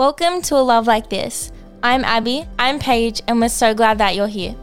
Welcome to A Love Like This. I'm Abby, I'm Paige, and we're so glad that you're here.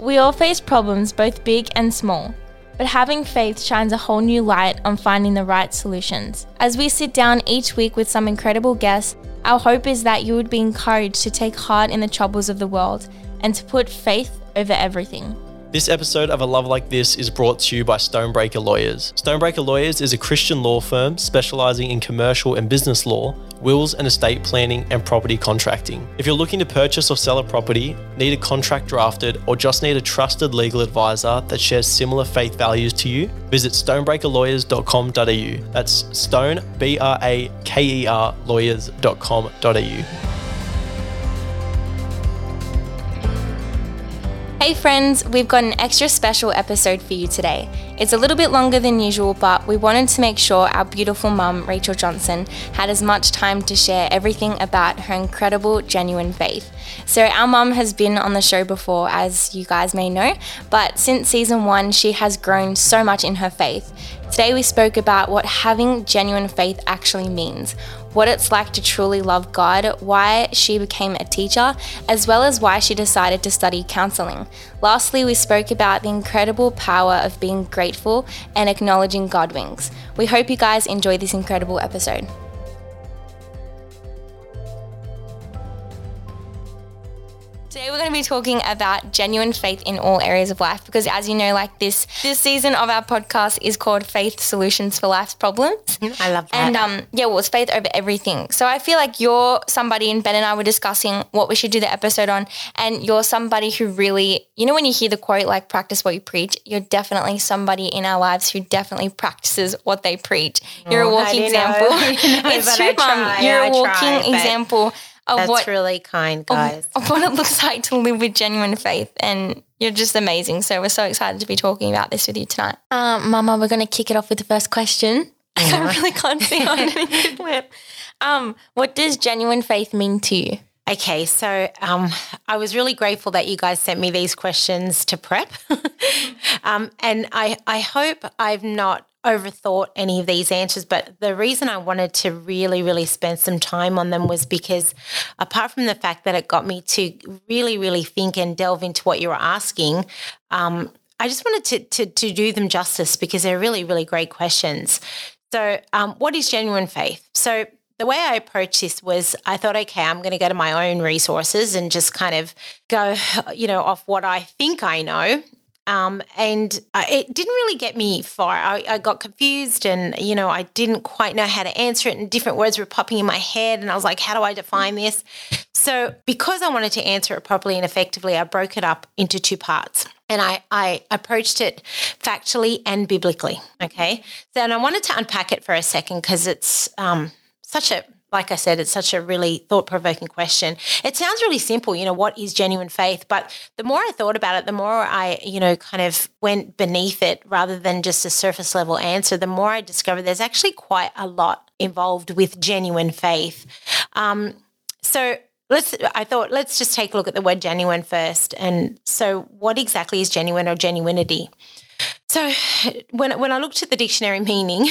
We all face problems, both big and small, but having faith shines a whole new light on finding the right solutions. As we sit down each week with some incredible guests, our hope is that you would be encouraged to take heart in the troubles of the world and to put faith over everything. This episode of A Love Like This is brought to you by Stonebraker Lawyers. Stonebraker Lawyers is a Christian law firm specializing in commercial and business law, wills and estate planning, and property contracting. If you're looking to purchase or sell a property, need a contract drafted, or just need a trusted legal advisor that shares similar faith values to you, visit stonebrakerlawyers.com.au. That's stone, B R A K E R, lawyers.com.au. Hey friends, we've got an extra special episode for you today. It's a little bit longer than usual, but we wanted to make sure our beautiful mum, Rachael Johnson, had as much time to share everything about her incredible, genuine faith. So, our mum has been on the show before, as you guys may know, but since season one, she has grown so much in her faith. Today, we spoke about what having genuine faith actually means, what it's like to truly love God, why she became a teacher, as well as why she decided to study counseling. Lastly, we spoke about the incredible power of being grateful and acknowledging God winks. We hope you guys enjoy this incredible episode. Today we're going to be talking about genuine faith in all areas of life because as you know like this this season of our podcast is called Faith Solutions for Life's Problems. I love that. And um yeah, well it's faith over everything. So I feel like you're somebody and Ben and I were discussing what we should do the episode on and you're somebody who really you know when you hear the quote like practice what you preach, you're definitely somebody in our lives who definitely practices what they preach. You're a Oh, walking example. Know, it's true, Mum. You're I a walking try, example of That's what really kind, guys. of what it looks like to live with genuine faith. And you're just amazing. So we're so excited to be talking about this with you tonight. Um, Mama, we're going to kick it off with the first question. I really can't see on any clip. Um, what does genuine faith mean to you? Okay, so um, I was really grateful that you guys sent me these questions to prep, um, and I I hope I've not overthought any of these answers. But the reason I wanted to really really spend some time on them was because, apart from the fact that it got me to really really think and delve into what you were asking. Um, I just wanted to, to to do them justice because they're really really great questions. So, um, what is genuine faith? So, the way I approached this was I thought, okay, I'm going to go to my own resources and just kind of go, you know, off what I think I know. Um, and uh, it didn't really get me far. I, I got confused and, you know, I didn't quite know how to answer it, and different words were popping in my head. And I was like, how do I define this? So, because I wanted to answer it properly and effectively, I broke it up into two parts and I, I approached it factually and biblically. Okay. So, I wanted to unpack it for a second because it's um, such a, like I said, it's such a really thought provoking question. It sounds really simple, you know, what is genuine faith? But the more I thought about it, the more I, you know, kind of went beneath it rather than just a surface level answer, the more I discovered there's actually quite a lot involved with genuine faith. Um, so, let's i thought let's just take a look at the word genuine first and so what exactly is genuine or genuinity so when when i looked at the dictionary meaning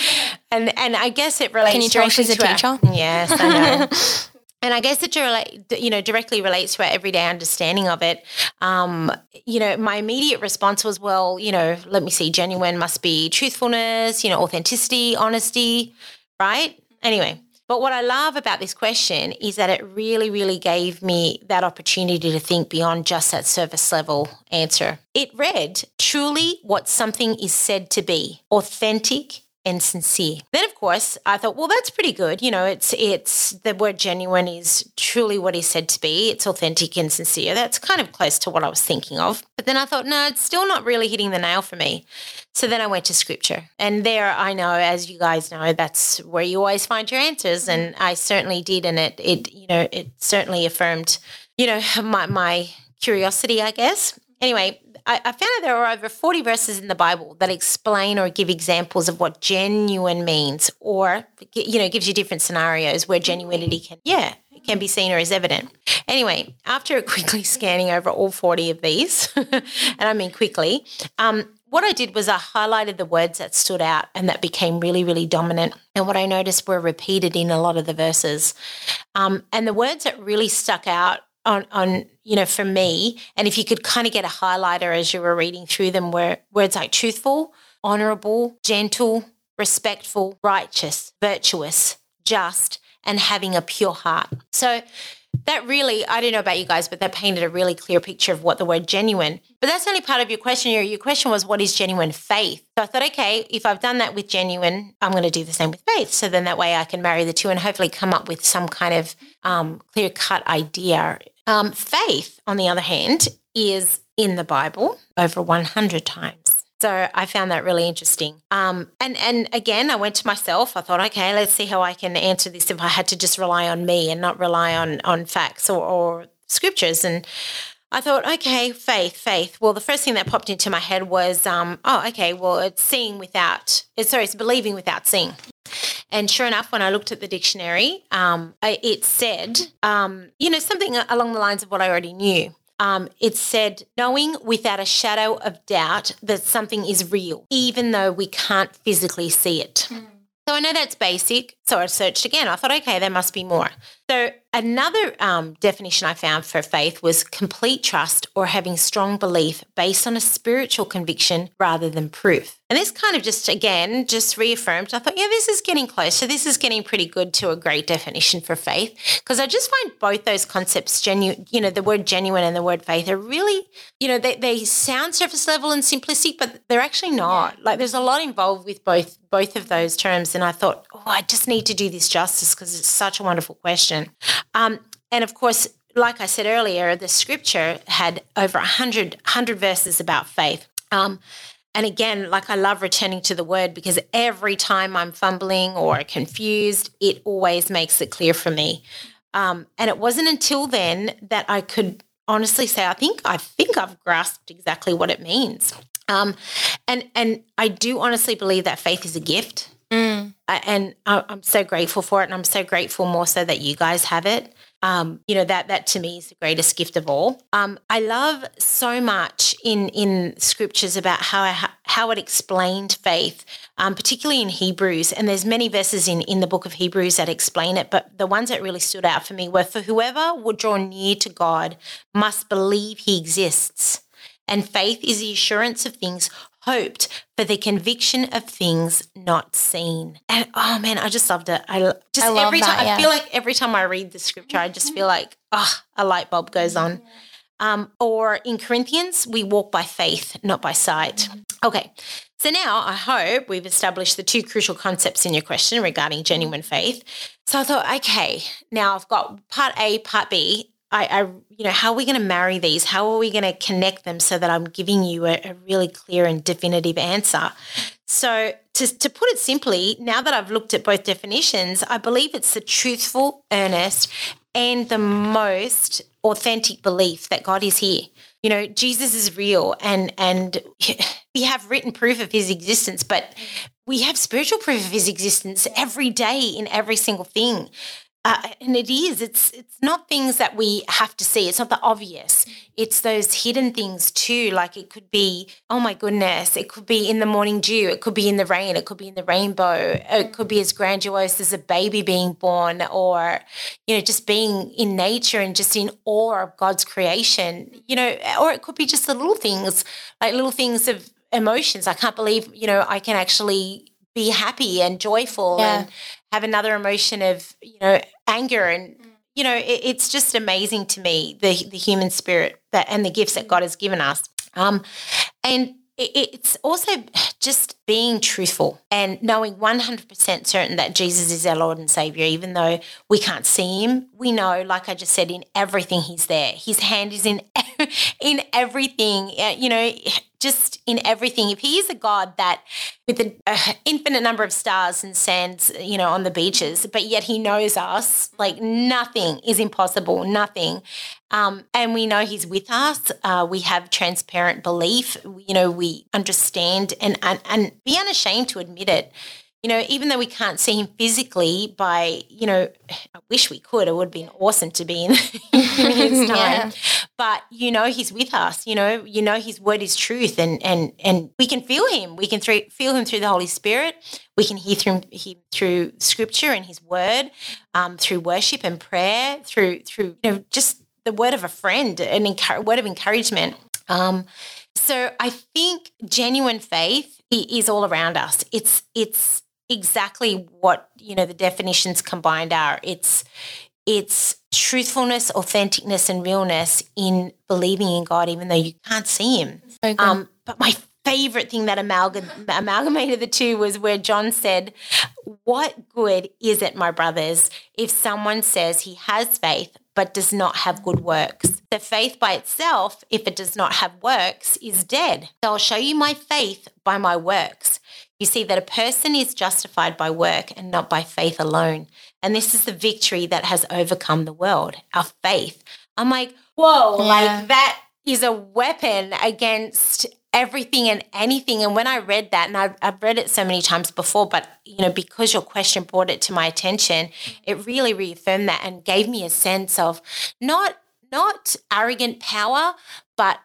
and and i guess it relates to Can you talk directly as a to our- teacher? yes i know and I guess it relate, you know, directly relates to our everyday understanding of it. Um, you know, my immediate response was, well, you know, let me see, genuine must be truthfulness, you know, authenticity, honesty, right? Anyway, but what I love about this question is that it really, really gave me that opportunity to think beyond just that surface level answer. It read, truly what something is said to be, authentic and sincere. Then of course I thought, well, that's pretty good. You know, it's it's the word genuine is truly what is said to be. It's authentic and sincere. That's kind of close to what I was thinking of. But then I thought, no, it's still not really hitting the nail for me. So then I went to scripture. And there I know, as you guys know, that's where you always find your answers. And I certainly did. And it it, you know, it certainly affirmed, you know, my my curiosity, I guess. Anyway, I, I found that there are over 40 verses in the Bible that explain or give examples of what genuine means, or you know, gives you different scenarios where genuinity can, yeah, can be seen or is evident. Anyway, after quickly scanning over all 40 of these, and I mean quickly, um, what I did was I highlighted the words that stood out and that became really, really dominant. And what I noticed were repeated in a lot of the verses. Um, and the words that really stuck out on, on, you know, for me, and if you could kind of get a highlighter as you were reading through them, were words like truthful, honorable, gentle, respectful, righteous, virtuous, just, and having a pure heart. So that really, I don't know about you guys, but that painted a really clear picture of what the word genuine. But that's only part of your question. Your, your question was, what is genuine faith? So I thought, okay, if I've done that with genuine, I'm going to do the same with faith. So then that way I can marry the two and hopefully come up with some kind of um, clear cut idea. Um, faith, on the other hand, is in the Bible over 100 times. So I found that really interesting. Um, and and again, I went to myself. I thought, okay, let's see how I can answer this if I had to just rely on me and not rely on on facts or, or scriptures. And I thought, okay, faith, faith. Well, the first thing that popped into my head was, um, oh, okay, well, it's seeing without, it's, sorry, it's believing without seeing. And sure enough, when I looked at the dictionary, um, it said, um, you know, something along the lines of what I already knew um, it said, knowing without a shadow of doubt that something is real, even though we can't physically see it. Mm. So I know that's basic. So I searched again. I thought, okay, there must be more. So another um, definition I found for faith was complete trust or having strong belief based on a spiritual conviction rather than proof. And this kind of just, again, just reaffirmed. I thought, yeah, this is getting close. So this is getting pretty good to a great definition for faith because I just find both those concepts genuine, you know, the word genuine and the word faith are really, you know, they, they sound surface level and simplistic, but they're actually not. Like there's a lot involved with both both of those terms. And I thought, oh, I just need to do this justice because it's such a wonderful question. Um, and of course, like I said earlier, the scripture had over 100, 100 verses about faith. Um, and again, like I love returning to the word because every time I'm fumbling or confused, it always makes it clear for me. Um, and it wasn't until then that I could honestly say, I think I think I've grasped exactly what it means. Um, and and I do honestly believe that faith is a gift. Mm. And I'm so grateful for it. And I'm so grateful more so that you guys have it. Um, you know, that that to me is the greatest gift of all. Um, I love so much in in scriptures about how I, how it explained faith, um, particularly in Hebrews. And there's many verses in in the book of Hebrews that explain it. But the ones that really stood out for me were for whoever would draw near to God must believe He exists and faith is the assurance of things hoped for the conviction of things not seen. And oh man, I just loved it. I just I every time yeah. I feel like every time I read the scripture, I just feel like oh, a light bulb goes on. Um, or in Corinthians, we walk by faith, not by sight. Okay, so now I hope we've established the two crucial concepts in your question regarding genuine faith. So I thought, okay, now I've got part A, part B. I, I you know, how are we going to marry these? How are we going to connect them so that I'm giving you a, a really clear and definitive answer? So, to, to put it simply, now that I've looked at both definitions, I believe it's the truthful, earnest, and the most authentic belief that God is here. You know, Jesus is real and and we have written proof of his existence, but we have spiritual proof of his existence every day in every single thing. Uh, and it is. It's it's not things that we have to see. It's not the obvious. It's those hidden things too. Like it could be, oh my goodness, it could be in the morning dew. It could be in the rain. It could be in the rainbow. It could be as grandiose as a baby being born, or you know, just being in nature and just in awe of God's creation. You know, or it could be just the little things, like little things of emotions. I can't believe you know I can actually be happy and joyful yeah. and have another emotion of you know anger and mm. you know it, it's just amazing to me the the human spirit that and the gifts that God has given us um and it's also just being truthful and knowing 100% certain that Jesus is our Lord and Savior, even though we can't see Him. We know, like I just said, in everything He's there. His hand is in in everything. You know, just in everything. If he is a God that, with an uh, infinite number of stars and sands, you know, on the beaches, but yet he knows us, like nothing is impossible, nothing. Um, and we know he's with us. Uh, we have transparent belief. You know, we understand and, and, and be unashamed to admit it you know, even though we can't see him physically by, you know, I wish we could. It would have been awesome to be in, his time. yeah. But you know, he's with us. You know, you know his word is truth and and and we can feel him. We can th- feel him through the Holy Spirit. We can hear through him through scripture and his word, um, through worship and prayer, through through you know, just the word of a friend, an encu- word of encouragement. Um, so I think genuine faith is all around us. It's it's exactly what you know the definitions combined are. It's it's truthfulness, authenticness, and realness in believing in God, even though you can't see Him. Um, but my favorite thing that amalgam- amalgamated the two was where John said, What good is it, my brothers, if someone says he has faith but does not have good works? The faith by itself, if it does not have works, is dead. So I'll show you my faith by my works. You see that a person is justified by work and not by faith alone. And this is the victory that has overcome the world, our faith. I'm like, whoa, yeah. like that is a weapon against everything and anything. And when I read that, and I've, I've, read it so many times before, but you know, because your question brought it to my attention, it really reaffirmed that and gave me a sense of not not arrogant power, but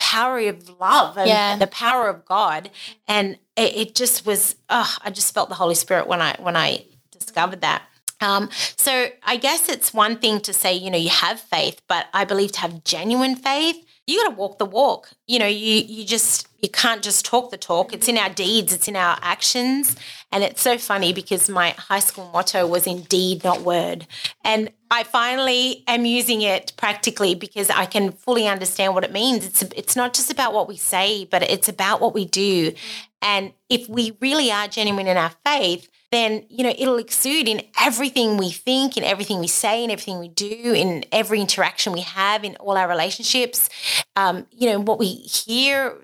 power of love and yeah. the power of God. And it, it just was, oh, I just felt the Holy Spirit when I when I discovered that. Um, so I guess it's one thing to say, you know, you have faith, but I believe to have genuine faith you got to walk the walk. You know, you you just you can't just talk the talk. It's in our deeds, it's in our actions. And it's so funny because my high school motto was in deed, not word. And I finally am using it practically because I can fully understand what it means. It's it's not just about what we say, but it's about what we do. And if we really are genuine in our faith, then you know it'll exude in everything we think in everything we say in everything we do in every interaction we have in all our relationships um, you know what we hear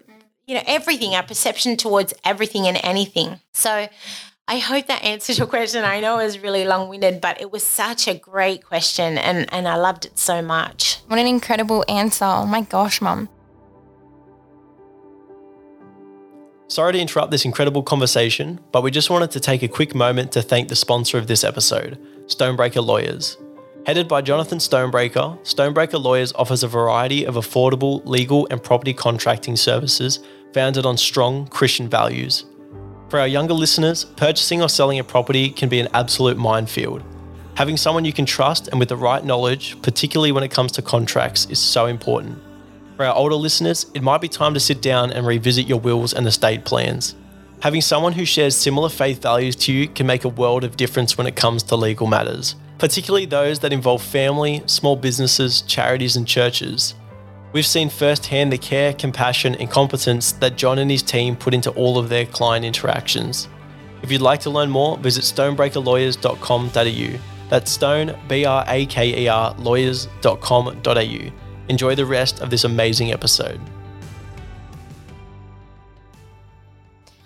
you know everything our perception towards everything and anything so I hope that answers your question. I know it was really long winded, but it was such a great question and, and I loved it so much. What an incredible answer. Oh my gosh, mum. Sorry to interrupt this incredible conversation, but we just wanted to take a quick moment to thank the sponsor of this episode, Stonebraker Lawyers. Headed by Jonathan Stonebraker, Stonebraker Lawyers offers a variety of affordable legal and property contracting services founded on strong Christian values. For our younger listeners, purchasing or selling a property can be an absolute minefield. Having someone you can trust and with the right knowledge, particularly when it comes to contracts, is so important. For our older listeners, it might be time to sit down and revisit your wills and estate plans. Having someone who shares similar faith values to you can make a world of difference when it comes to legal matters, particularly those that involve family, small businesses, charities, and churches. We've seen firsthand the care, compassion, and competence that John and his team put into all of their client interactions. If you'd like to learn more, visit stonebrakerlawyers.com.au. That's stone, B R A K E R, lawyers.com.au Enjoy the rest of this amazing episode.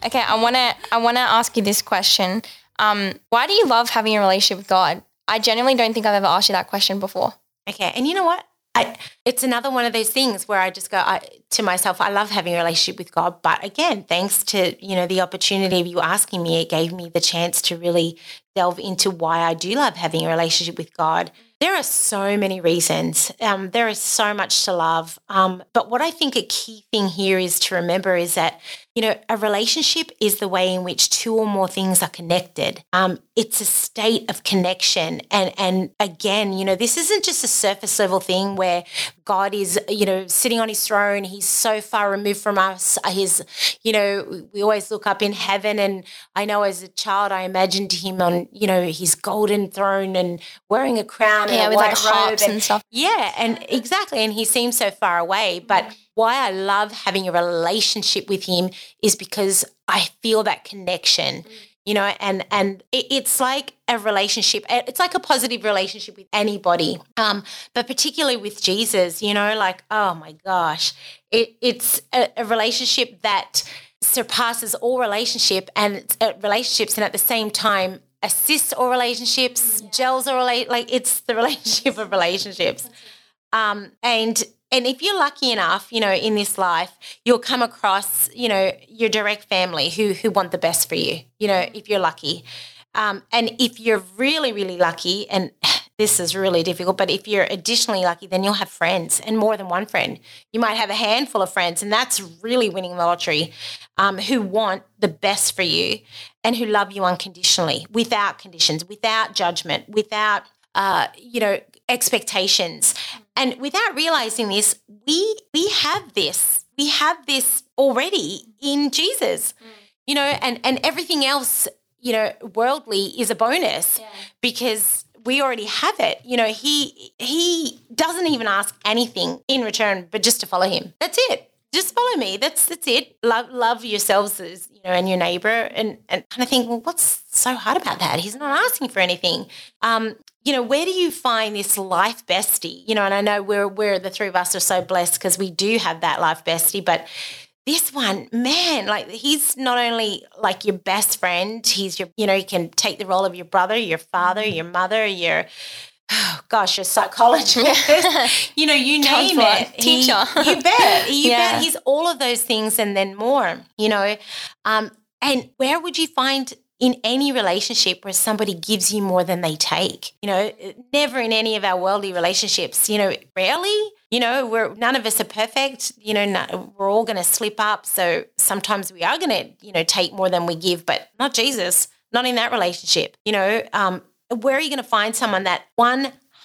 Okay, I want to I want to ask you this question. Um, why do you love having a relationship with God? I genuinely don't think I've ever asked you that question before. Okay, and you know what? I, it's another one of those things where I just go I, to myself, I love having a relationship with God, but again, thanks to you know the opportunity of you asking me, it gave me the chance to really delve into why I do love having a relationship with God. There are so many reasons. Um, there is so much to love. Um, but what I think a key thing here is to remember is that, you know, a relationship is the way in which two or more things are connected. Um, it's a state of connection. And, and again, you know, this isn't just a surface level thing where God is, you know, sitting on his throne. He's so far removed from us. He's, you know, we always look up in heaven. And I know as a child, I imagined him on, you know, his golden throne and wearing a crown yeah, with like harps and, and, stuff. Yeah, and exactly. And he seems so far away. But why I love having a relationship with him is because I feel that connection. You know, and and it's like a relationship. It's like a positive relationship with anybody, um, but particularly with Jesus. You know, like oh my gosh, it, it's a, a relationship that surpasses all relationship and uh, relationships, and at the same time assists all relationships, gels all relate like it's the relationship of relationships. Um, and and if you're lucky enough, you know, in this life, you'll come across, you know, your direct family who who want the best for you. You know, if you're lucky, um, and if you're really really lucky, and this is really difficult, but if you're additionally lucky, then you'll have friends and more than one friend. You might have a handful of friends, and that's really winning the lottery. Um, who want the best for you and who love you unconditionally, without conditions, without judgment, without uh, you know expectations and without realizing this we we have this we have this already in jesus mm. you know and and everything else you know worldly is a bonus yeah. because we already have it you know he he doesn't even ask anything in return but just to follow him that's it just follow me. That's that's it. Love love yourselves as you know and your neighbor and and kind of think, well, what's so hard about that? He's not asking for anything. Um, you know, where do you find this life bestie? You know, and I know we're we're the three of us are so blessed because we do have that life bestie, but this one, man, like he's not only like your best friend, he's your, you know, you can take the role of your brother, your father, your mother, your oh gosh, a psychologist, you know, you name it. Teacher. He, you bet. You yeah. bet. He's all of those things and then more, you know. Um, and where would you find in any relationship where somebody gives you more than they take? You know, never in any of our worldly relationships, you know, rarely. You know, we're none of us are perfect. You know, no, we're all going to slip up. So sometimes we are going to, you know, take more than we give, but not Jesus, not in that relationship. You know, um, where are you going to find someone that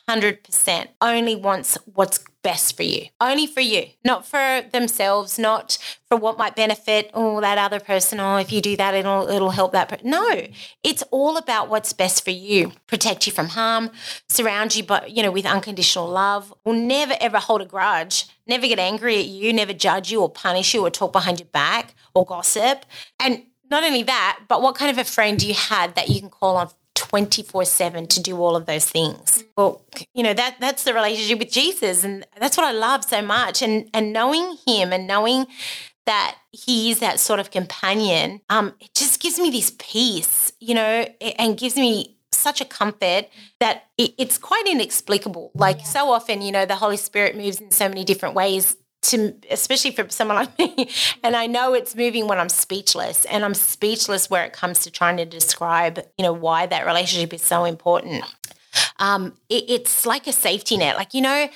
100% only wants what's best for you, only for you, not for themselves, not for what might benefit oh that other person. Oh, if you do that, it'll it'll help that. Per-. No, it's all about what's best for you. Protect you from harm, surround you, but you know, with unconditional love. Will never ever hold a grudge. Never get angry at you. Never judge you or punish you or talk behind your back or gossip. And not only that, but what kind of a friend do you have that you can call on 24 7 to do all of those things. Well, you know, that that's the relationship with Jesus. And that's what I love so much. And and knowing him and knowing that he is that sort of companion, um, it just gives me this peace, you know, and gives me such a comfort that it, it's quite inexplicable. Like so often, you know, the Holy Spirit moves in so many different ways to especially for someone like me and i know it's moving when i'm speechless and i'm speechless where it comes to trying to describe you know why that relationship is so important. Um, it, it's like a safety net. Like you know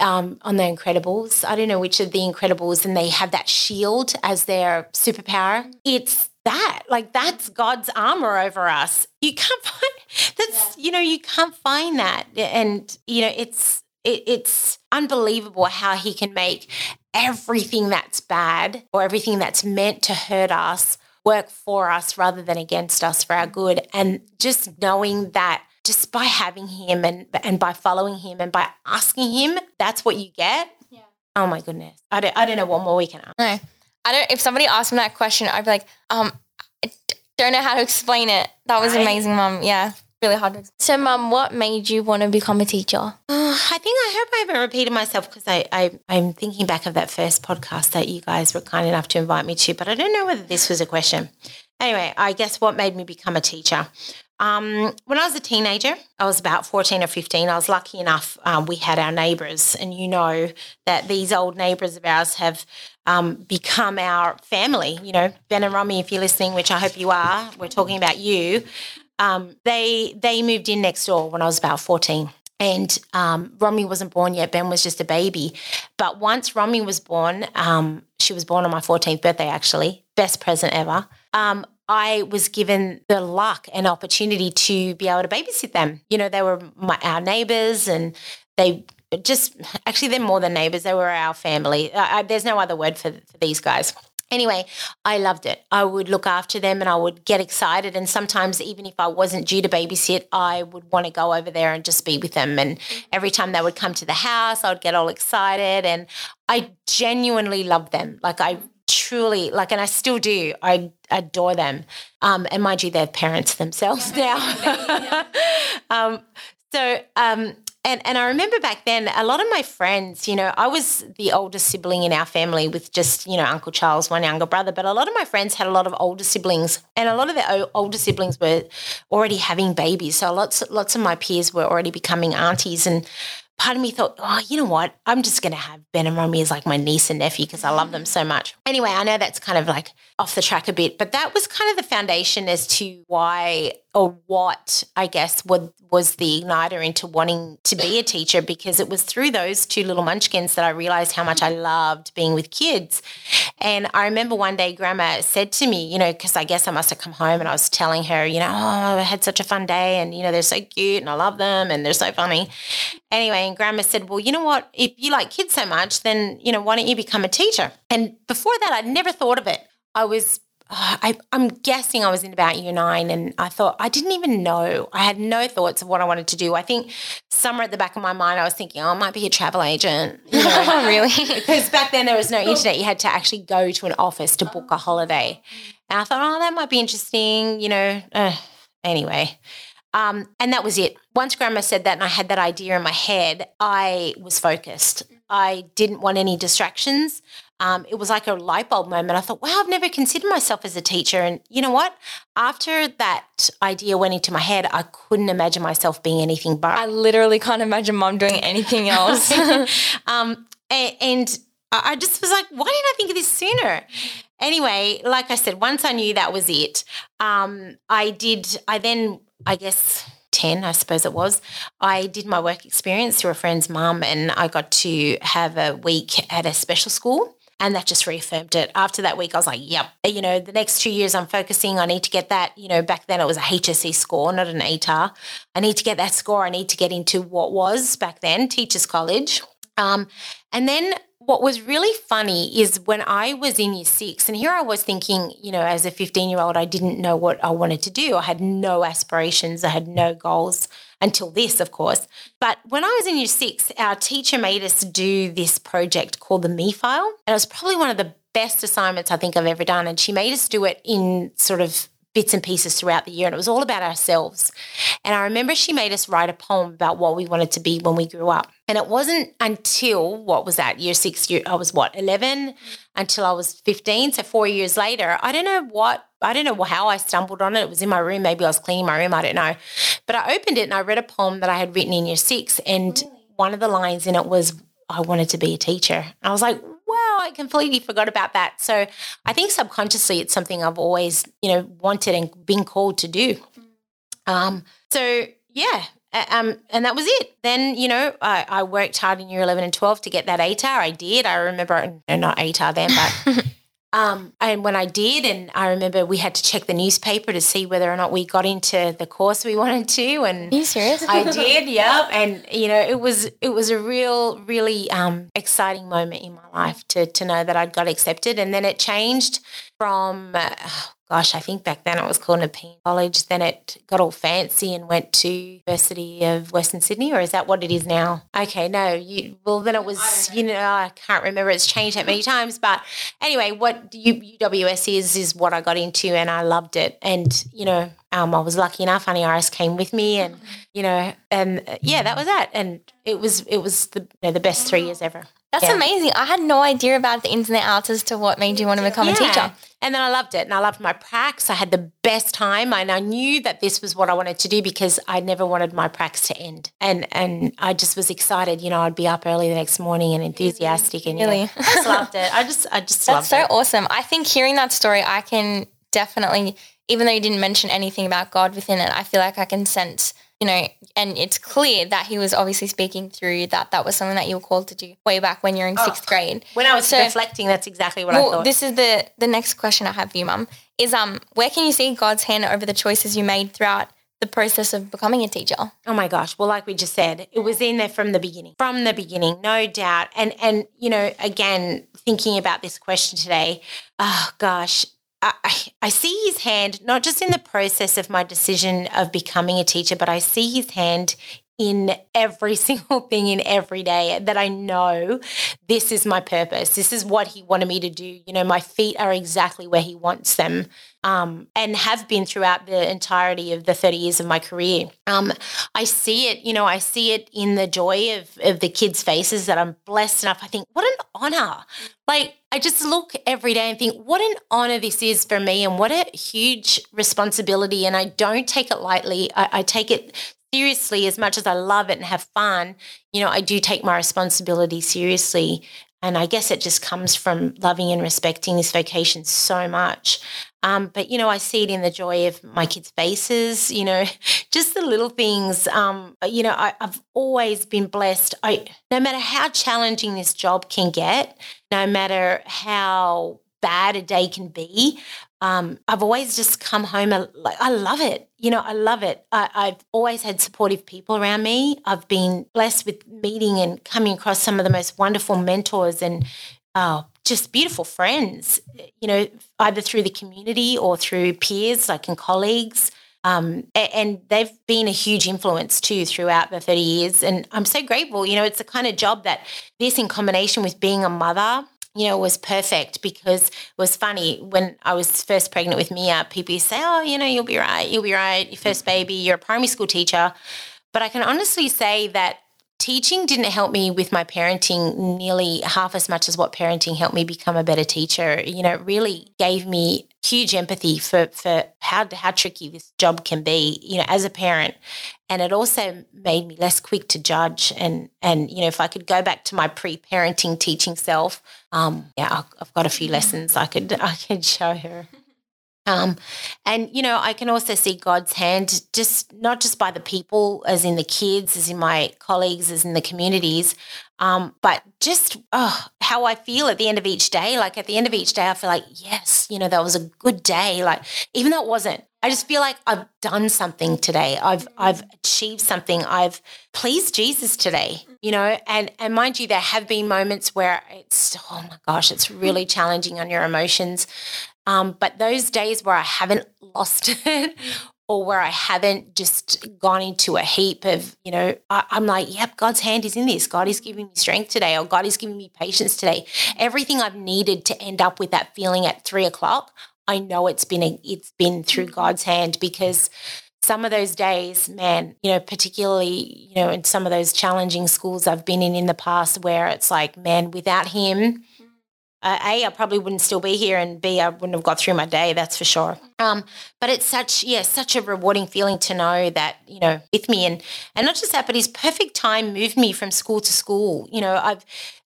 um, on the incredibles i don't know which of the incredibles and they have that shield as their superpower. It's that. Like that's god's armor over us. You can't find that's yeah. you know you can't find that. And you know it's it, it's unbelievable how he can make everything that's bad or everything that's meant to hurt us work for us rather than against us for our good. And just knowing that just by having him and and by following him and by asking him, that's what you get. Yeah. Oh my goodness. I don't I don't know what more we can ask. No. I don't if somebody asked me that question, I'd be like, um, I don't know how to explain it. That was right? amazing, mom. Yeah really hard. So, Mum, what made you want to become a teacher? Uh, I think I hope I haven't repeated myself because I, I I'm thinking back of that first podcast that you guys were kind enough to invite me to, but I don't know whether this was a question. Anyway, I guess what made me become a teacher. Um, when I was a teenager, I was about 14 or 15. I was lucky enough, um, we had our neighbours, and you know that these old neighbours of ours have um, become our family. You know, Ben and Romy, if you're listening, which I hope you are, we're talking about you um, they they moved in next door when I was about 14. And um, Romy wasn't born yet. Ben was just a baby. But once Romy was born, um, she was born on my 14th birthday, actually. Best present ever. Um, I was given the luck and opportunity to be able to babysit them. You know, they were my, our neighbors and they just, actually, they're more than neighbors. They were our family. There's no other word for, for these guys. Anyway, I loved it. I would look after them and I would get excited. And sometimes, even if I wasn't due to babysit, I would want to go over there and just be with them. And every time they would come to the house, I would get all excited. And I genuinely loved them. Like, I truly, like, and I still do. I adore them. Um, and mind you, they're parents themselves now. um, so, um, and and I remember back then, a lot of my friends, you know, I was the oldest sibling in our family with just, you know, Uncle Charles, one younger brother. But a lot of my friends had a lot of older siblings, and a lot of their older siblings were already having babies. So lots lots of my peers were already becoming aunties, and part of me thought, oh, you know what? I'm just going to have Ben and Romy as like my niece and nephew because I love them so much. Anyway, I know that's kind of like off the track a bit, but that was kind of the foundation as to why or what I guess was the igniter into wanting to be a teacher because it was through those two little munchkins that I realized how much I loved being with kids. And I remember one day grandma said to me, you know, because I guess I must have come home and I was telling her, you know, oh, I had such a fun day and, you know, they're so cute and I love them and they're so funny. Anyway, and grandma said, well, you know what? If you like kids so much, then, you know, why don't you become a teacher? And before that, I'd never thought of it. I was I, am guessing I was in about year nine, and I thought I didn't even know. I had no thoughts of what I wanted to do. I think somewhere at the back of my mind, I was thinking, "Oh, I might be a travel agent." You know? really? because back then there was no internet. You had to actually go to an office to book a holiday, and I thought, "Oh, that might be interesting." You know. Uh, anyway, um, and that was it. Once Grandma said that, and I had that idea in my head, I was focused. I didn't want any distractions um, it was like a light bulb moment. I thought, wow, I've never considered myself as a teacher. And you know what? After that idea went into my head, I couldn't imagine myself being anything but. I literally can't imagine mom doing anything else. um, and, and I just was like, why didn't I think of this sooner? Anyway, like I said, once I knew that was it, um, I did, I then, I guess, 10, I suppose it was, I did my work experience through a friend's mum and I got to have a week at a special school. And that just reaffirmed it. After that week, I was like, yep, you know, the next two years I'm focusing, I need to get that, you know, back then it was a HSC score, not an ATAR. I need to get that score. I need to get into what was back then Teachers College. Um, and then what was really funny is when I was in year six, and here I was thinking, you know, as a 15 year old, I didn't know what I wanted to do. I had no aspirations, I had no goals until this, of course. But when I was in year six, our teacher made us do this project called the Me File. And it was probably one of the best assignments I think I've ever done. And she made us do it in sort of bits and pieces throughout the year. And it was all about ourselves. And I remember she made us write a poem about what we wanted to be when we grew up. And it wasn't until what was that year six year I was what 11 until I was 15 so 4 years later I don't know what I don't know how I stumbled on it. It was in my room. Maybe I was cleaning my room. I don't know. But I opened it and I read a poem that I had written in year 6 and one of the lines in it was I wanted to be a teacher. I was like wow I completely forgot about that. So I think subconsciously it's something I've always you know wanted and been called to do. Um so yeah um, and that was it. Then, you know, I, I, worked hard in year 11 and 12 to get that ATAR. I did. I remember, no, not ATAR then, but Um, and when I did, and I remember we had to check the newspaper to see whether or not we got into the course we wanted to. And Are you serious? I did, yep. And you know, it was it was a real, really um, exciting moment in my life to to know that I'd got accepted. And then it changed from uh, gosh, I think back then it was called Nepean College. Then it got all fancy and went to University of Western Sydney, or is that what it is now? Okay, no, you well then it was you know I can't remember. It's changed that many times, but anyway, what UWS is is what I got into, and I loved it. And you know, um, I was lucky enough. Honey Iris came with me, and you know, and uh, yeah, that was that. And it was it was the you know, the best three years ever. That's yeah. amazing. I had no idea about the ins and outs as to what made you want to become yeah. a teacher. And then I loved it. And I loved my pracs. I had the best time. And I knew that this was what I wanted to do because I never wanted my pracs to end. And and I just was excited. You know, I'd be up early the next morning and enthusiastic and really? You know, I just loved it. I just I just That's so it. awesome. I think hearing that story, I can definitely, even though you didn't mention anything about God within it, I feel like I can sense – you know, and it's clear that he was obviously speaking through that that was something that you were called to do way back when you're in oh, sixth grade. When I was so, reflecting, that's exactly what well, I thought. This is the the next question I have for you, Mum. Is um where can you see God's hand over the choices you made throughout the process of becoming a teacher? Oh my gosh. Well, like we just said, it was in there from the beginning. From the beginning, no doubt. And and you know, again, thinking about this question today, oh gosh, I, I see his hand not just in the process of my decision of becoming a teacher, but I see his hand in every single thing in every day that I know this is my purpose. This is what he wanted me to do. You know, my feet are exactly where he wants them um, and have been throughout the entirety of the 30 years of my career. Um, I see it, you know, I see it in the joy of, of the kids' faces that I'm blessed enough. I think, what an honor. Like, I just look every day and think, what an honor this is for me and what a huge responsibility. And I don't take it lightly. I, I take it seriously, as much as I love it and have fun, you know, I do take my responsibility seriously. And I guess it just comes from loving and respecting this vocation so much. Um, but, you know, I see it in the joy of my kids' faces, you know, just the little things. Um, you know, I, I've always been blessed. I, no matter how challenging this job can get, no matter how bad a day can be, um, I've always just come home. Like I love it. You know, I love it. I, I've always had supportive people around me. I've been blessed with meeting and coming across some of the most wonderful mentors and oh, just beautiful friends. You know, either through the community or through peers, like and colleagues. Um, and they've been a huge influence too throughout the 30 years. And I'm so grateful. You know, it's the kind of job that this, in combination with being a mother, you know, was perfect because it was funny when I was first pregnant with Mia, people say, oh, you know, you'll be right, you'll be right, your first baby, you're a primary school teacher. But I can honestly say that teaching didn't help me with my parenting nearly half as much as what parenting helped me become a better teacher. You know, it really gave me huge empathy for for how how tricky this job can be, you know, as a parent. And it also made me less quick to judge and and you know, if I could go back to my pre-parenting teaching self, um, yeah, I've got a few lessons I could I could show her. Um, and you know, I can also see God's hand just not just by the people, as in the kids, as in my colleagues, as in the communities, um, but just oh, how I feel at the end of each day. Like at the end of each day, I feel like yes, you know, that was a good day. Like even though it wasn't, I just feel like I've done something today. I've I've achieved something. I've pleased Jesus today. You know, and and mind you, there have been moments where it's oh my gosh, it's really challenging on your emotions. Um, but those days where I haven't lost it or where I haven't just gone into a heap of, you know, I, am like, yep, God's hand is in this. God is giving me strength today, or God is giving me patience today. Everything I've needed to end up with that feeling at three o'clock, I know it's been a, it's been through. God's hand because some of those days, man, you know, particularly, you know, in some of those challenging schools I've been in in the past where it's like, man, without him, uh, a, I probably wouldn't still be here, and B, I wouldn't have got through my day. That's for sure. Um, but it's such, yeah, such a rewarding feeling to know that you know with me, and and not just that, but his perfect time moved me from school to school. You know, I've,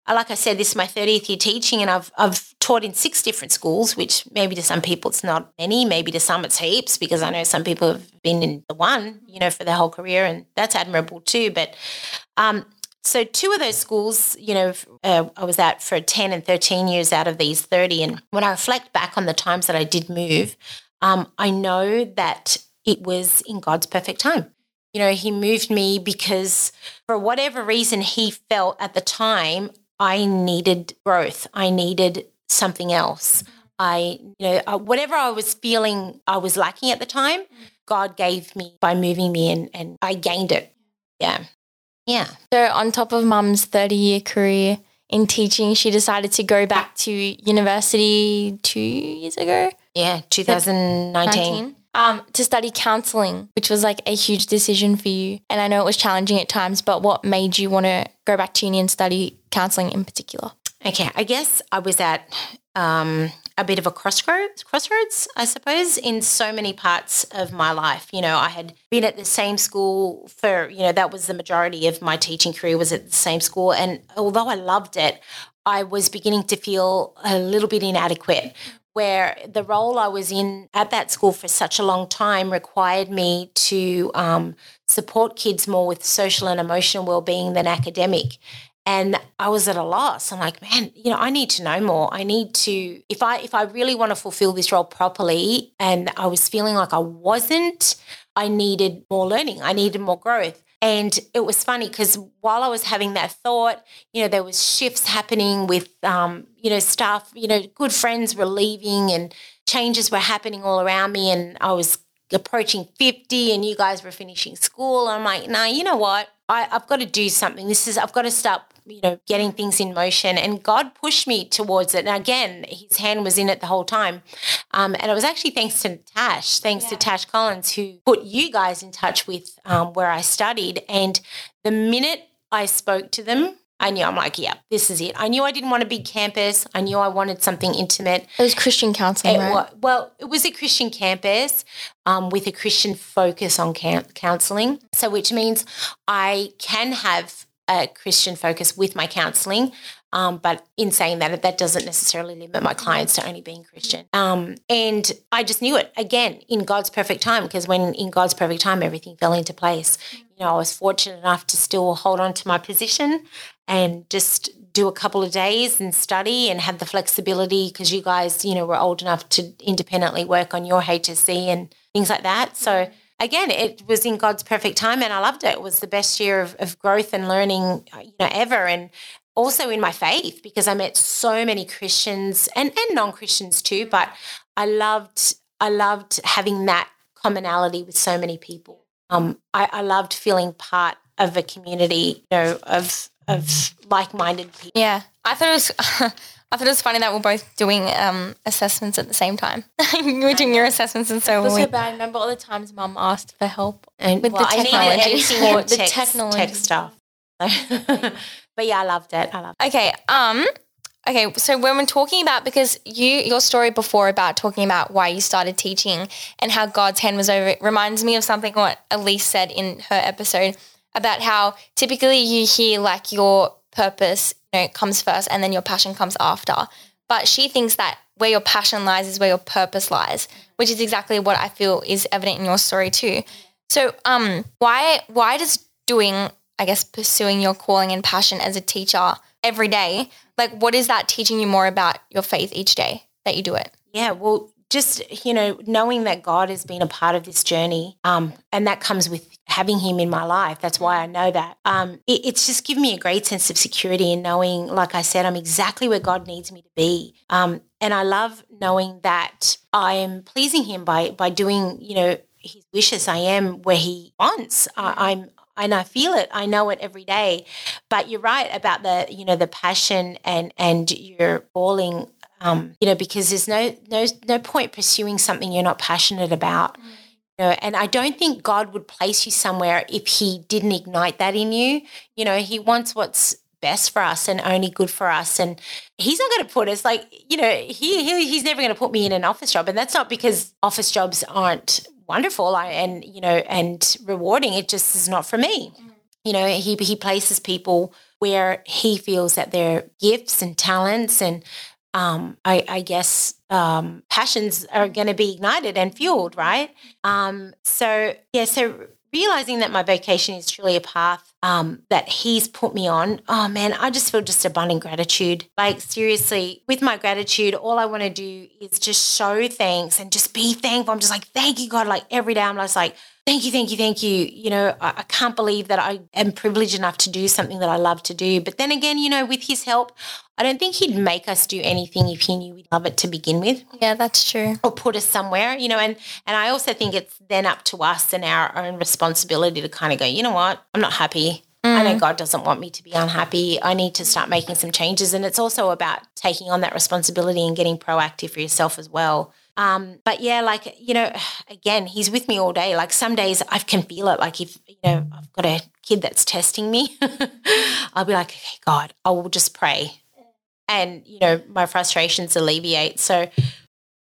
like I said, this is my thirtieth year teaching, and I've I've taught in six different schools, which maybe to some people it's not many, maybe to some it's heaps, because I know some people have been in the one, you know, for their whole career, and that's admirable too. But um, so, two of those schools, you know, uh, I was at for 10 and 13 years out of these 30. And when I reflect back on the times that I did move, um, I know that it was in God's perfect time. You know, He moved me because for whatever reason He felt at the time, I needed growth. I needed something else. I, you know, uh, whatever I was feeling I was lacking at the time, God gave me by moving me and, and I gained it. Yeah. Yeah. So, on top of mum's 30 year career in teaching, she decided to go back to university two years ago. Yeah, 2019. Um, to study counseling, which was like a huge decision for you. And I know it was challenging at times, but what made you want to go back to uni and study counseling in particular? Okay, I guess I was at um, a bit of a crossroads, crossroads, I suppose, in so many parts of my life. You know, I had been at the same school for, you know, that was the majority of my teaching career was at the same school. And although I loved it, I was beginning to feel a little bit inadequate where the role I was in at that school for such a long time required me to um, support kids more with social and emotional well-being than academic and i was at a loss. I'm like man you know i need to know more. I need to if i if i really want to fulfill this role properly and i was feeling like i wasn't i needed more learning. I needed more growth. And it was funny because while i was having that thought you know there was shifts happening with um, you know staff you know good friends were leaving and changes were happening all around me and i was approaching 50 and you guys were finishing school. I'm like nah you know what? I, i've got to do something. This is i've got to start you know, getting things in motion. And God pushed me towards it. And again, his hand was in it the whole time. Um, and it was actually thanks to Tash, thanks yeah. to Tash Collins, who put you guys in touch with um, where I studied. And the minute I spoke to them, I knew I'm like, yeah, this is it. I knew I didn't want a big campus. I knew I wanted something intimate. It was Christian counseling, It right? wa- well, it was a Christian campus um, with a Christian focus on counseling. So, which means I can have a Christian focus with my counseling. Um, but in saying that, that doesn't necessarily limit my clients to only being Christian. Um, and I just knew it again in God's perfect time because when in God's perfect time, everything fell into place. You know, I was fortunate enough to still hold on to my position and just do a couple of days and study and have the flexibility because you guys, you know, were old enough to independently work on your HSC and things like that. So again, it was in God's perfect time and I loved it. It was the best year of, of growth and learning, you know, ever. And also in my faith because I met so many Christians and, and non-Christians too, but I loved I loved having that commonality with so many people. Um, I, I loved feeling part of a community, you know, of of like-minded people. Yeah, I thought it was. I thought it was funny that we're both doing um, assessments at the same time. you were doing your assessments, and so was we. so bad. I remember all the times mum asked for help. And With the well, needed technology. in The tech, technology. tech stuff. but yeah, I loved it. I loved it. Okay. Um. Okay. So when we're talking about because you your story before about talking about why you started teaching and how God's hand was over it reminds me of something what Elise said in her episode about how typically you hear like your purpose know comes first and then your passion comes after, but she thinks that where your passion lies is where your purpose lies, which is exactly what I feel is evident in your story too. So, um, why why does doing, I guess, pursuing your calling and passion as a teacher every day, like, what is that teaching you more about your faith each day that you do it? Yeah, well, just you know, knowing that God has been a part of this journey, um, and that comes with having Him in my life. That's why I know that. Um, it, it's just given me a great sense of security and knowing, like I said, I'm exactly where God needs me to be. Um, and I love knowing that I am pleasing Him by by doing, you know, His wishes. I am where He wants. I, I'm. And I feel it. I know it every day. But you're right about the, you know, the passion and and your calling um, you know, because there's no no no point pursuing something you're not passionate about. You know, and I don't think God would place you somewhere if He didn't ignite that in you. You know, He wants what's best for us and only good for us. And He's not going to put us like you know He, he He's never going to put me in an office job, and that's not because office jobs aren't wonderful I- and you know and rewarding. It just is not for me. Mm. You know, He He places people where He feels that their gifts and talents and um, I, I guess um, passions are going to be ignited and fueled, right? Um, so yeah, so realizing that my vocation is truly a path um, that he's put me on. Oh man, I just feel just abundant gratitude. Like seriously, with my gratitude, all I want to do is just show thanks and just be thankful. I'm just like, thank you, God. Like every day, I'm just like, thank you, thank you, thank you. You know, I, I can't believe that I am privileged enough to do something that I love to do. But then again, you know, with his help, I don't think he'd make us do anything if he knew we'd love it to begin with Yeah, that's true. or put us somewhere, you know, and and I also think it's then up to us and our own responsibility to kind of go, you know what, I'm not happy. I know God doesn't want me to be unhappy. I need to start making some changes. And it's also about taking on that responsibility and getting proactive for yourself as well. Um, but yeah, like, you know, again, he's with me all day. Like some days I can feel it. Like if, you know, I've got a kid that's testing me, I'll be like, okay, God, I will just pray. And, you know, my frustrations alleviate. So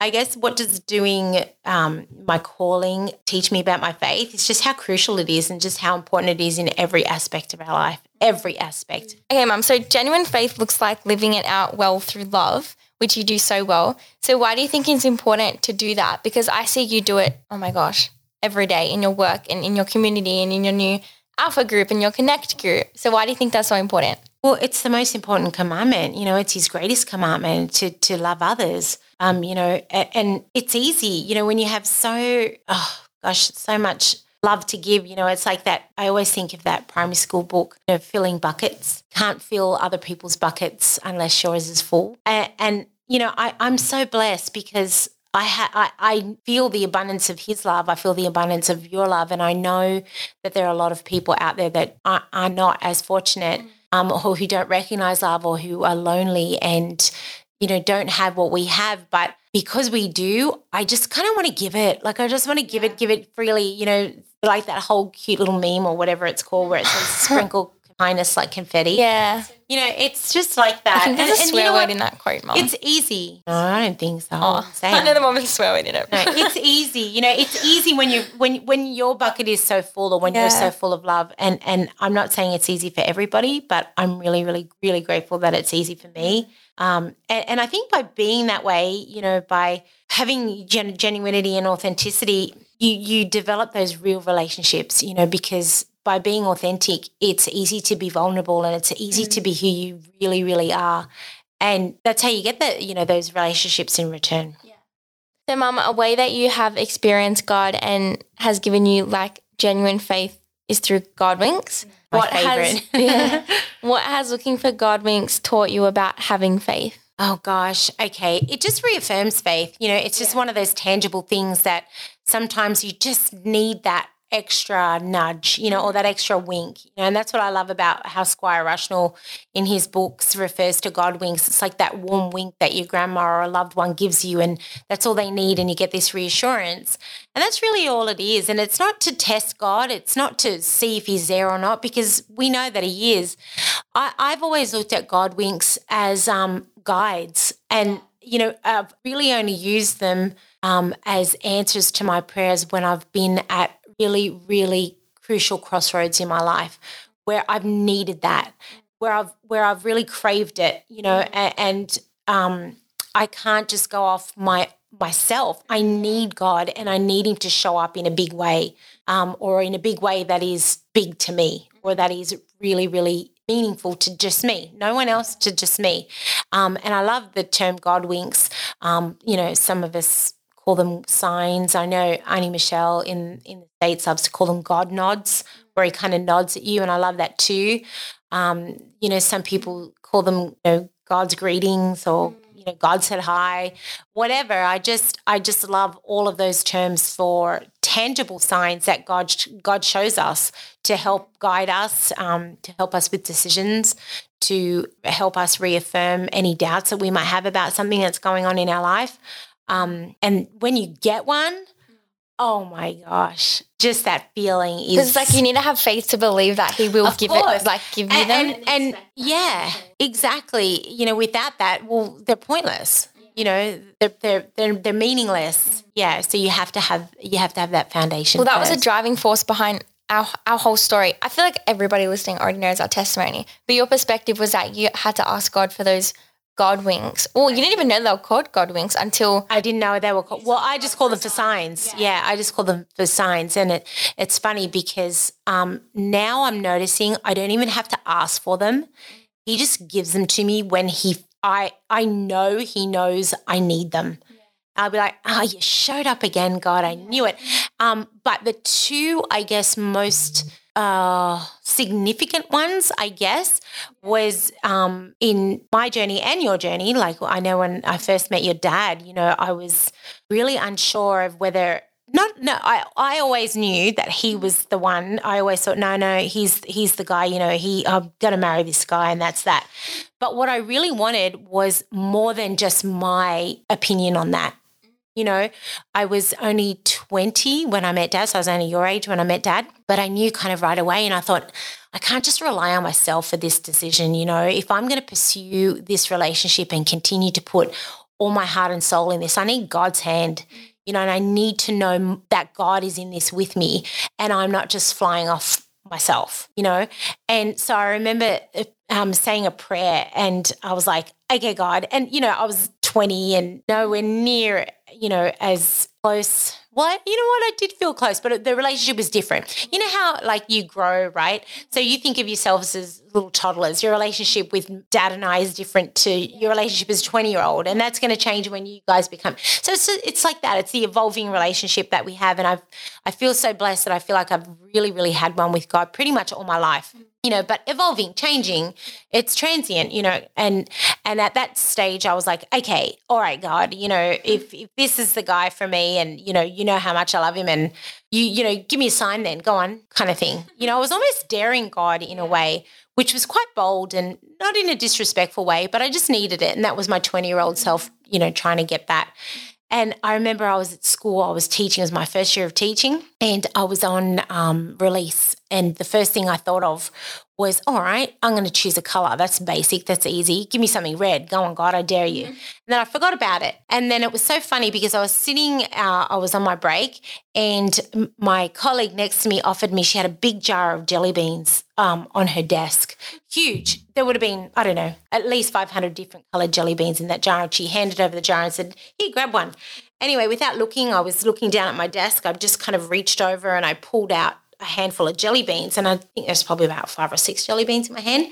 I guess what does doing um, my calling teach me about my faith? It's just how crucial it is and just how important it is in every aspect of our life, every aspect. Okay, mum. So genuine faith looks like living it out well through love, which you do so well. So why do you think it's important to do that? Because I see you do it, oh my gosh, every day in your work and in your community and in your new alpha group and your connect group. So why do you think that's so important? Well, it's the most important commandment. You know, it's his greatest commandment to to love others. Um, you know, a- and it's easy. You know, when you have so oh gosh, so much love to give. You know, it's like that. I always think of that primary school book, you know, filling buckets. Can't fill other people's buckets unless yours is full. And, and you know, I, I'm so blessed because I, ha- I I feel the abundance of His love. I feel the abundance of your love, and I know that there are a lot of people out there that are, are not as fortunate, um, or who don't recognize love, or who are lonely and you know don't have what we have. But because we do, I just kind of want to give it. Like I just want to give it, give it freely. You know, like that whole cute little meme or whatever it's called, where it says sprinkle kindness like confetti. Yeah. You know, it's just like that. I think there's And- a and you swear know word what? in that quote, Mum. It's easy. No, I don't think so. oh, Say I know the mum with swear word in it. No, it's easy. You know, it's easy when you when when your bucket is so full or when you're so full of love. And and I'm not saying it's easy for everybody, but I'm really, really, really grateful that it's easy for me. Um, and, and I think by being that way, you know, by having gen- genuinity and authenticity, you you develop those real relationships. You know, because by being authentic, it's easy to be vulnerable and it's easy to mm. be who you really, really are. And that's how you get the, you know, those relationships in return. Yeah. So, Mum, a way that you have experienced God and has given you like genuine faith is through God winks. Mm. My has favourite. yeah, what has looking for God winks taught you about having faith? Oh gosh, okay. It just reaffirms faith. You know, it's just one of those tangible things that sometimes you just need that extra nudge, you know, or that extra wink. You know, and that's what I love about how Squire Rushnell in his books refers to God winks. It's like that warm wink that your grandma or a loved one gives you, and that's all they need, and you get this reassurance. And that's really all it is. And it's not to test God, it's not to see if he's there or not, because we know that he is. I, I've always looked at God winks as um, guides, and you know, I've really only used them um, as answers to my prayers when I've been at really, really crucial crossroads in my life where I've needed that, where I've where I've really craved it, you know, and, and um, I can't just go off my myself. I need God, and I need Him to show up in a big way, um, or in a big way that is big to me, or that is really, really meaningful to just me, no one else, to just me. Um, and I love the term God winks. Um, you know, some of us call them signs. I know Auntie Michelle in in the states loves to call them God nods, where he kind of nods at you, and I love that too. Um, you know, some people call them you know God's greetings or you know God said hi, whatever. I just I just love all of those terms for tangible signs that God God shows us to help guide us, um, to help us with decisions, to help us reaffirm any doubts that we might have about something that's going on in our life. Um, and when you get one, oh my gosh, just that feeling is it's like you need to have faith to believe that He will give course. it, like give you and, them. and, and yeah, exactly. You know, without that, well, they're pointless. You know, they're they're they're, they're meaningless. Yeah. So you have to have you have to have that foundation. well, that was a driving force behind our our whole story. I feel like everybody listening already knows our testimony, but your perspective was that you had to ask God for those God winks. Well, you didn't even know they were called God winks until I didn't know they were called. Well, I just call them for signs. Yeah, I just call them for signs, and it it's funny because um, now I'm noticing I don't even have to ask for them. He just gives them to me when he I I know he knows I need them. I'll be like, oh, you showed up again, God. I knew it. Um, but the two, I guess, most uh, significant ones, I guess, was um, in my journey and your journey. Like I know when I first met your dad, you know, I was really unsure of whether not no I, I always knew that he was the one. I always thought no no he's he's the guy you know he i'm gonna marry this guy and that's that. But what i really wanted was more than just my opinion on that you know i was only 20 when i met dad so i was only your age when i met dad but i knew kind of right away and i thought i can't just rely on myself for this decision you know if i'm going to pursue this relationship and continue to put all my heart and soul in this i need god's hand you know, and I need to know that God is in this with me and I'm not just flying off myself, you know? And so I remember uh, um, saying a prayer and I was like, okay, God. And, you know, I was 20 and nowhere near, you know, as close. Well, you know what? I did feel close, but the relationship was different. You know how, like, you grow, right? So you think of yourselves as little toddlers. Your relationship with dad and I is different to your relationship as a 20 year old. And that's going to change when you guys become. So it's, it's like that. It's the evolving relationship that we have. And I've, I feel so blessed that I feel like I've really, really had one with God pretty much all my life. You know, but evolving, changing, it's transient, you know, and and at that stage I was like, okay, all right, God, you know, if if this is the guy for me and you know, you know how much I love him and you, you know, give me a sign then, go on, kind of thing. You know, I was almost daring God in a way, which was quite bold and not in a disrespectful way, but I just needed it. And that was my 20 year old self, you know, trying to get that. And I remember I was at school, I was teaching, it was my first year of teaching, and I was on um, release. And the first thing I thought of was all right, I'm going to choose a color. That's basic. That's easy. Give me something red. Go on, God, I dare you. And then I forgot about it. And then it was so funny because I was sitting, uh, I was on my break, and my colleague next to me offered me, she had a big jar of jelly beans um, on her desk. Huge. There would have been, I don't know, at least 500 different colored jelly beans in that jar. And she handed over the jar and said, Here, grab one. Anyway, without looking, I was looking down at my desk. I just kind of reached over and I pulled out a handful of jelly beans. And I think there's probably about five or six jelly beans in my hand.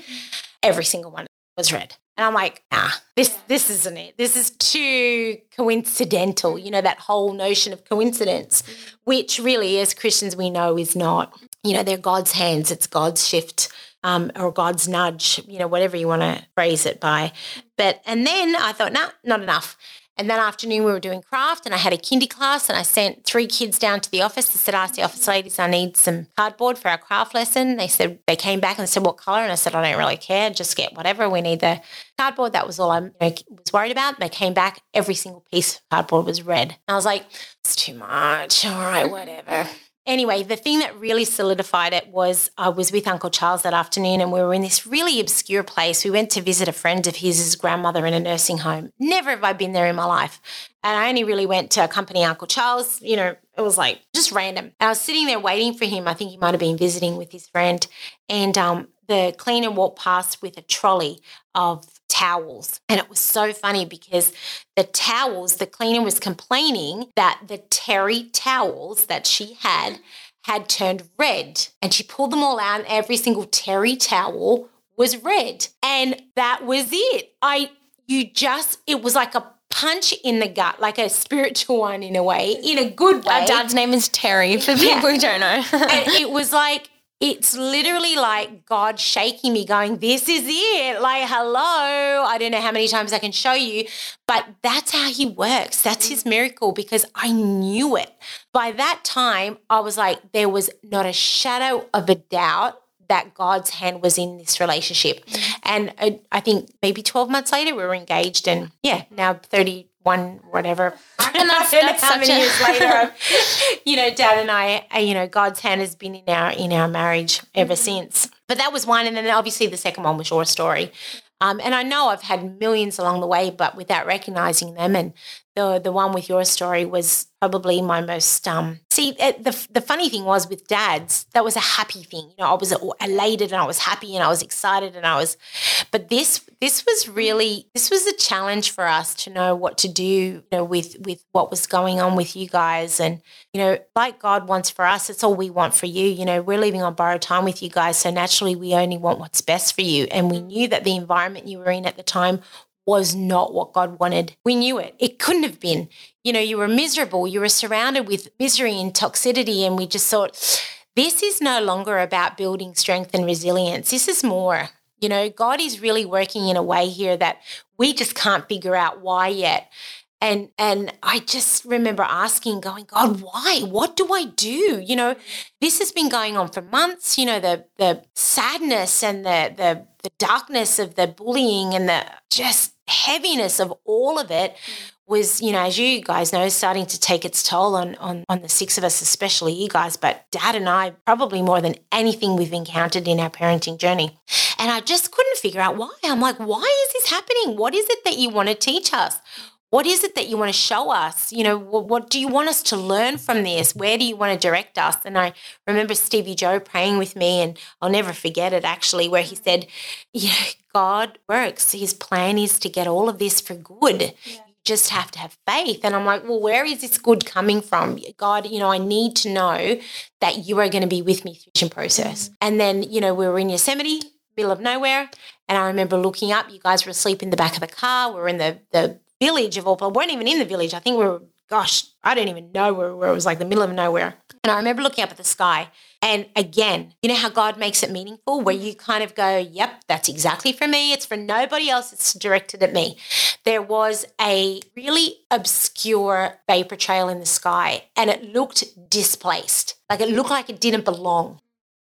Every single one was red. And I'm like, ah, this this isn't it. This is too coincidental. You know, that whole notion of coincidence, which really as Christians we know is not. You know, they're God's hands, it's God's shift. Um, or God's nudge, you know, whatever you want to phrase it by. But and then I thought, nah, not enough. And that afternoon, we were doing craft, and I had a kindy class, and I sent three kids down to the office. I said, "Ask the office ladies, I need some cardboard for our craft lesson." They said they came back and said, "What color?" And I said, "I don't really care. Just get whatever. We need the cardboard." That was all I you know, was worried about. They came back. Every single piece of cardboard was red. And I was like, "It's too much. All right, whatever." Anyway, the thing that really solidified it was I was with Uncle Charles that afternoon and we were in this really obscure place. We went to visit a friend of his, his grandmother in a nursing home. Never have I been there in my life. And I only really went to accompany Uncle Charles. You know, it was like just random. And I was sitting there waiting for him. I think he might have been visiting with his friend. And um, the cleaner walked past with a trolley of towels. And it was so funny because the towels, the cleaner was complaining that the terry towels that she had had turned red. And she pulled them all out, and every single terry towel was red. And that was it. I, you just, it was like a punch in the gut, like a spiritual one in a way, in a good way. Our dad's name is Terry, for people yeah. who don't know. and it was like, it's literally like God shaking me, going, This is it. Like, hello. I don't know how many times I can show you, but that's how He works. That's His miracle because I knew it. By that time, I was like, there was not a shadow of a doubt that God's hand was in this relationship. Mm-hmm. And I think maybe 12 months later, we were engaged, and yeah, now 30 one whatever. And that's, that's how many years later, you know, Dad and I, uh, you know, God's hand has been in our in our marriage ever mm-hmm. since. But that was one, and then obviously the second one was your story. Um, and I know I've had millions along the way, but without recognizing them. And the the one with your story was probably my most um see the the funny thing was with dads that was a happy thing. You know i was elated and i was happy and i was excited and i was but this this was really this was a challenge for us to know what to do you know with with what was going on with you guys. And you know like god wants for us it's all we want for you. You know we're leaving on borrowed time with you guys so naturally we only want what's best for you. And we knew that the environment you were in at the time was not what God wanted. We knew it. It couldn't have been. You know, you were miserable. You were surrounded with misery and toxicity. And we just thought, this is no longer about building strength and resilience. This is more. You know, God is really working in a way here that we just can't figure out why yet. And and I just remember asking, going, God, why? What do I do? You know, this has been going on for months. You know, the the sadness and the the the darkness of the bullying and the just heaviness of all of it was, you know, as you guys know, starting to take its toll on, on, on the six of us, especially you guys, but dad and I, probably more than anything we've encountered in our parenting journey. And I just couldn't figure out why. I'm like, why is this happening? What is it that you want to teach us? What is it that you want to show us? You know, what, what do you want us to learn from this? Where do you want to direct us? And I remember Stevie Joe praying with me, and I'll never forget it actually, where he said, You know, God works. His plan is to get all of this for good. Yeah. You just have to have faith. And I'm like, well, where is this good coming from? God, you know, I need to know that you are going to be with me through the process. Mm-hmm. And then, you know, we were in Yosemite, middle of nowhere. And I remember looking up, you guys were asleep in the back of the car. We are in the, the village of all. We weren't even in the village. I think we were, gosh, I don't even know where, where it was like the middle of nowhere. And I remember looking up at the sky. And again, you know how God makes it meaningful, where you kind of go, yep, that's exactly for me. It's for nobody else. It's directed at me. There was a really obscure vapor trail in the sky, and it looked displaced. Like it looked like it didn't belong.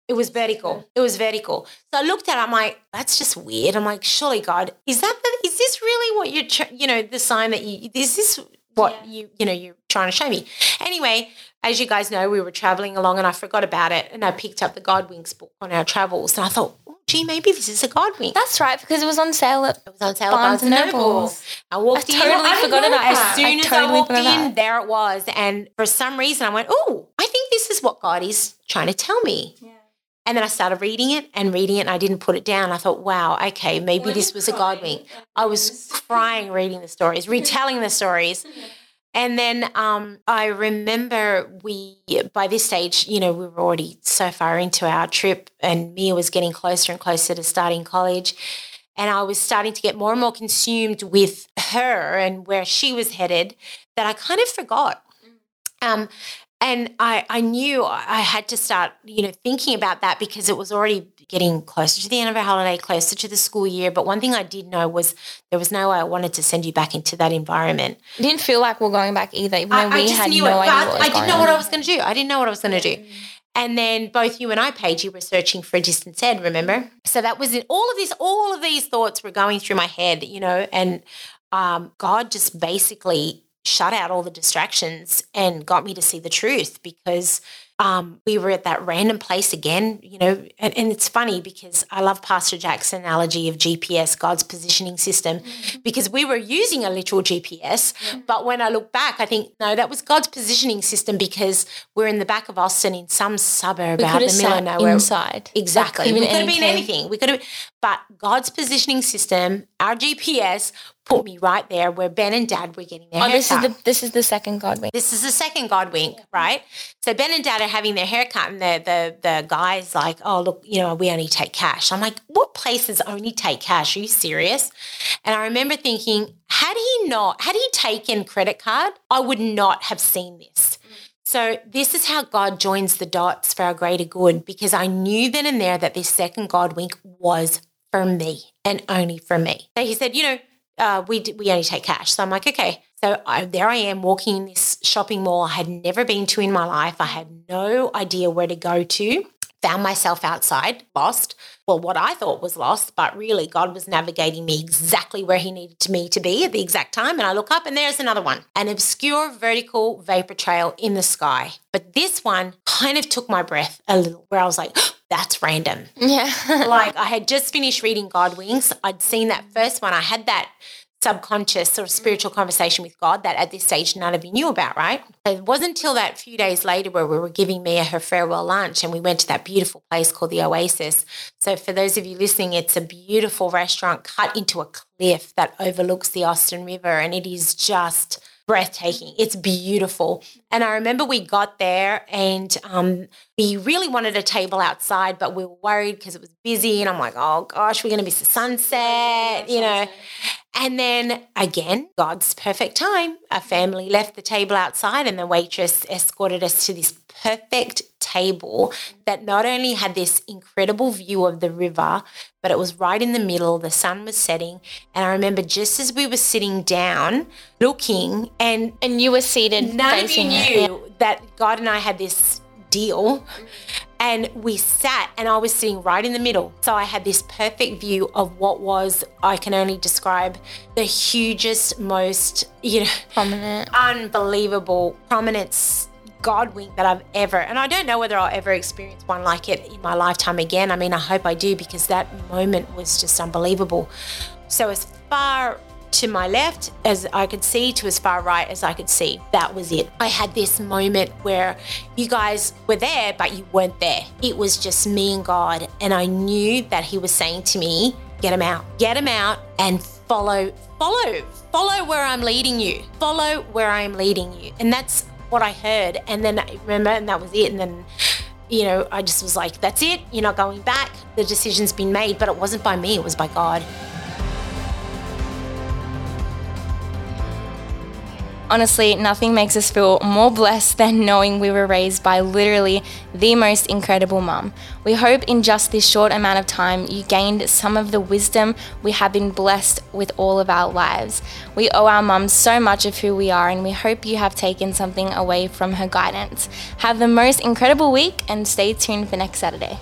It was vertical. It was vertical. So I looked at it. I'm like, that's just weird. I'm like, surely God, is that the, is this really what you're, you know, the sign that you, is this what yeah. you, you know, you're trying to show me? Anyway, as you guys know, we were traveling along and I forgot about it. And I picked up the Godwinks book on our travels. And I thought, oh, gee, maybe this is a Godwink. That's right, because it was on sale at It was on sale Barnes at Barnes and Noble. I walked I in. totally didn't forgot about As that. soon I as totally I walked in, that. there it was. And for some reason, I went, oh, I think this is what God is trying to tell me. And then I started reading it and reading it, and I didn't put it down. I thought, wow, okay, maybe this was a God wink. I was crying reading the stories, retelling the stories. And then um, I remember we, by this stage, you know, we were already so far into our trip, and Mia was getting closer and closer to starting college. And I was starting to get more and more consumed with her and where she was headed that I kind of forgot. Um, and I, I knew I had to start, you know, thinking about that because it was already getting closer to the end of our holiday, closer to the school year. But one thing I did know was there was no way I wanted to send you back into that environment. It didn't feel like we are going back either, even I, I just had knew no it, was I didn't know on. what I was going to do. I didn't know what I was going to do. And then both you and I, Paige, you were searching for a distance ed, remember? So that was it. All of this, all of these thoughts were going through my head, you know, and um, God just basically shut out all the distractions and got me to see the truth because um, we were at that random place again, you know, and, and it's funny because I love Pastor Jack's analogy of GPS, God's positioning system, because we were using a literal GPS. But when I look back, I think, no, that was God's positioning system because we're in the back of Austin in some suburb we out in the middle of nowhere. inside. Exactly. Like, we could have been anything. We could have, but God's positioning system, our GPS, put me right there where Ben and Dad were getting their Oh, this is the this is the second God wink. This is the second God wink, right? So Ben and Dad are having their haircut, and the the the guy's like, "Oh, look, you know, we only take cash." I'm like, "What places only take cash? Are you serious?" And I remember thinking, had he not, had he taken credit card, I would not have seen this. So this is how God joins the dots for our greater good, because I knew then and there that this second God wink was for me and only for me. So he said, you know, uh, we d- we only take cash. So I'm like, okay. So I, there I am walking in this shopping mall I had never been to in my life. I had no idea where to go to. Found myself outside, lost. Well, what I thought was lost, but really God was navigating me exactly where He needed me to be at the exact time. And I look up, and there's another one, an obscure vertical vapor trail in the sky. But this one kind of took my breath a little, where I was like, "That's random." Yeah. like I had just finished reading God Winks. I'd seen that first one. I had that subconscious sort of spiritual conversation with God that at this stage none of you knew about, right? It wasn't until that few days later where we were giving Mia her farewell lunch and we went to that beautiful place called the Oasis. So for those of you listening, it's a beautiful restaurant cut into a cliff that overlooks the Austin River and it is just breathtaking. It's beautiful. And I remember we got there and um, we really wanted a table outside, but we were worried because it was busy. And I'm like, oh gosh, we're going to miss the sunset, you know. And then again, God's perfect time. A family left the table outside, and the waitress escorted us to this perfect table that not only had this incredible view of the river, but it was right in the middle. The sun was setting. And I remember just as we were sitting down, looking, and and you were seated none of you it. knew that God and I had this deal. And we sat, and I was sitting right in the middle. So I had this perfect view of what was, I can only describe, the hugest, most, you know, Prominent. unbelievable prominence God wink that I've ever, and I don't know whether I'll ever experience one like it in my lifetime again. I mean, I hope I do because that moment was just unbelievable. So, as far to my left as I could see, to as far right as I could see, that was it. I had this moment where you guys were there, but you weren't there. It was just me and God, and I knew that He was saying to me, Get him out, get him out, and follow, follow, follow where I'm leading you, follow where I'm leading you. And that's what I heard. And then I remember, and that was it. And then, you know, I just was like, that's it. You're not going back. The decision's been made. But it wasn't by me, it was by God. Honestly, nothing makes us feel more blessed than knowing we were raised by literally the most incredible mum. We hope in just this short amount of time you gained some of the wisdom we have been blessed with all of our lives. We owe our mums so much of who we are, and we hope you have taken something away from her guidance. Have the most incredible week and stay tuned for next Saturday.